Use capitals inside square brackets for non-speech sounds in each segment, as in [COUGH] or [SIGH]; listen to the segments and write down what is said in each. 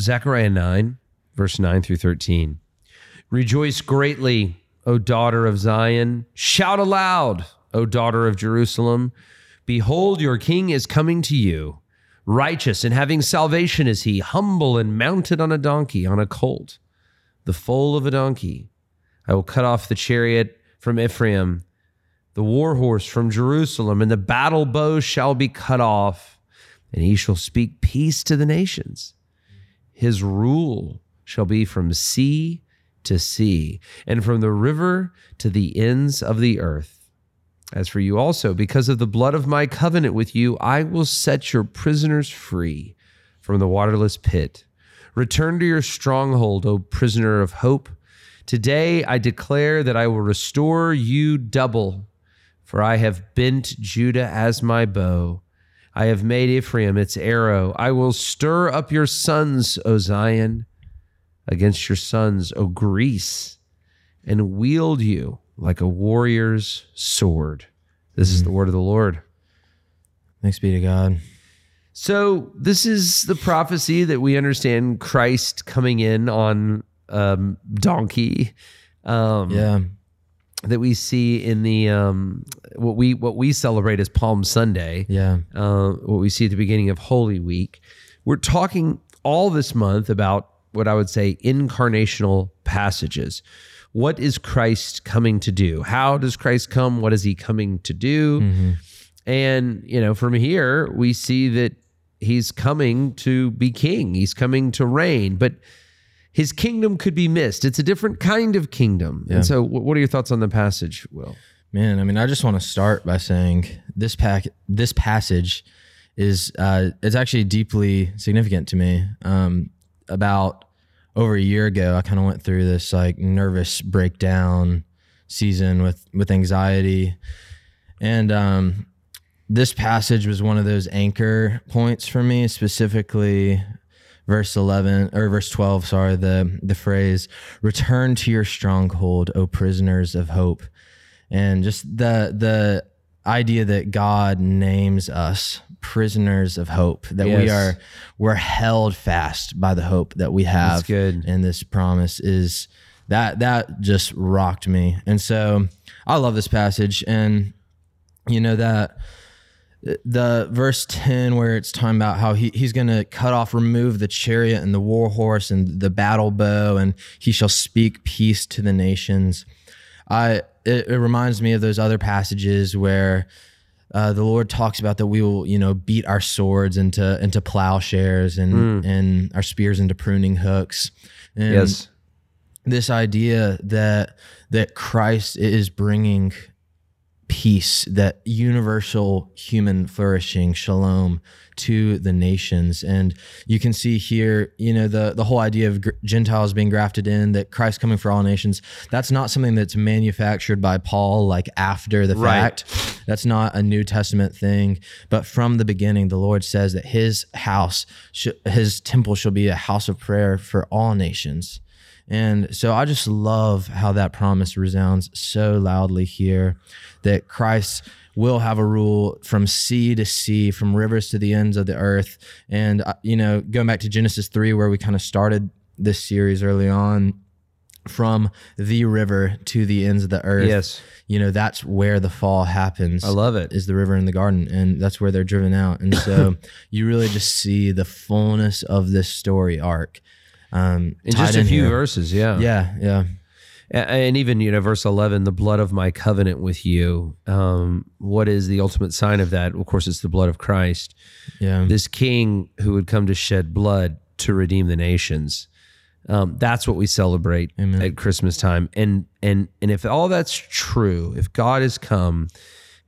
Zechariah 9, verse 9 through 13. Rejoice greatly, O daughter of Zion. Shout aloud, O daughter of Jerusalem. Behold, your king is coming to you. Righteous and having salvation is he, humble and mounted on a donkey, on a colt, the foal of a donkey. I will cut off the chariot from Ephraim, the war horse from Jerusalem, and the battle bow shall be cut off, and he shall speak peace to the nations. His rule shall be from sea to sea, and from the river to the ends of the earth. As for you also, because of the blood of my covenant with you, I will set your prisoners free from the waterless pit. Return to your stronghold, O prisoner of hope. Today I declare that I will restore you double, for I have bent Judah as my bow. I have made Ephraim its arrow. I will stir up your sons, O Zion, against your sons, O Greece, and wield you like a warrior's sword. This is the word of the Lord. Thanks be to God. So, this is the prophecy that we understand Christ coming in on um, donkey. Um, Yeah. That we see in the um, what we what we celebrate as Palm Sunday. Yeah. uh, what we see at the beginning of Holy Week. We're talking all this month about what I would say incarnational passages. What is Christ coming to do? How does Christ come? What is he coming to do? And, you know, from here, we see that he's coming to be king, he's coming to reign, but his kingdom could be missed. It's a different kind of kingdom. Yeah. And so, what are your thoughts on the passage, Will? Man, I mean, I just want to start by saying this pack, this passage is uh, it's actually deeply significant to me. Um, about over a year ago, I kind of went through this like nervous breakdown season with with anxiety, and um, this passage was one of those anchor points for me, specifically verse 11 or verse 12 sorry the the phrase return to your stronghold o prisoners of hope. And just the the idea that God names us prisoners of hope that we are we're held fast by the hope that we have That's good. and this promise is that that just rocked me. And so I love this passage and you know that the verse 10 where it's talking about how he, he's going to cut off remove the chariot and the war horse and the battle bow and he shall speak peace to the nations. I it, it reminds me of those other passages where uh, the lord talks about that we will you know beat our swords into into plowshares and and our spears into pruning hooks. And Yes. this idea that that Christ is bringing peace, that universal human flourishing, shalom to the nations. And you can see here, you know, the the whole idea of Gentiles being grafted in, that Christ coming for all nations. That's not something that's manufactured by Paul like after the Right. fact. That's not a New Testament thing, but from the beginning, the Lord says that His house, sh- His temple, shall be a house of prayer for all nations. And so I just love how that promise resounds so loudly here that Christ will have a rule from sea to sea, from rivers to the ends of the earth. And, uh, you know, going back to Genesis 3, where we kind of started this series early on, from the river to the ends of the earth. Yes. You know, that's where the fall happens I love it. is the river in the garden and that's where they're driven out and so [LAUGHS] you really just see the fullness of this story arc um In just a few here. verses, yeah. yeah yeah And even, you know, verse 11, the blood of my covenant with you. Um, what is the ultimate sign of that? Of course, it's the blood of Christ. yeah This king who would come to shed blood to redeem the nations. Um, that's what we celebrate at Christmas time. And and and if all that's true, if God has come,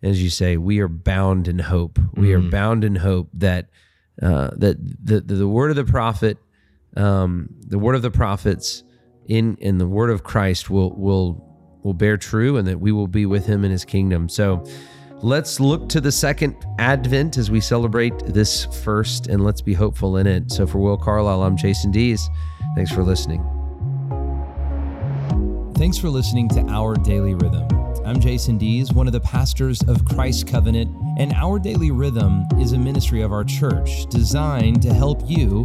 as you say, we are bound in hope. We are bound in hope that uh, that the the word of the prophet, um, the word of the prophets, in in the word of Christ will will will bear true, and that we will be with Him in His kingdom. So. Let's look to the second advent as we celebrate this first, and let's be hopeful in it. So, for Will Carlisle, I'm Jason Dees. Thanks for listening. Thanks for listening to Our Daily Rhythm. I'm Jason Dees, one of the pastors of Christ Covenant, and Our Daily Rhythm is a ministry of our church designed to help you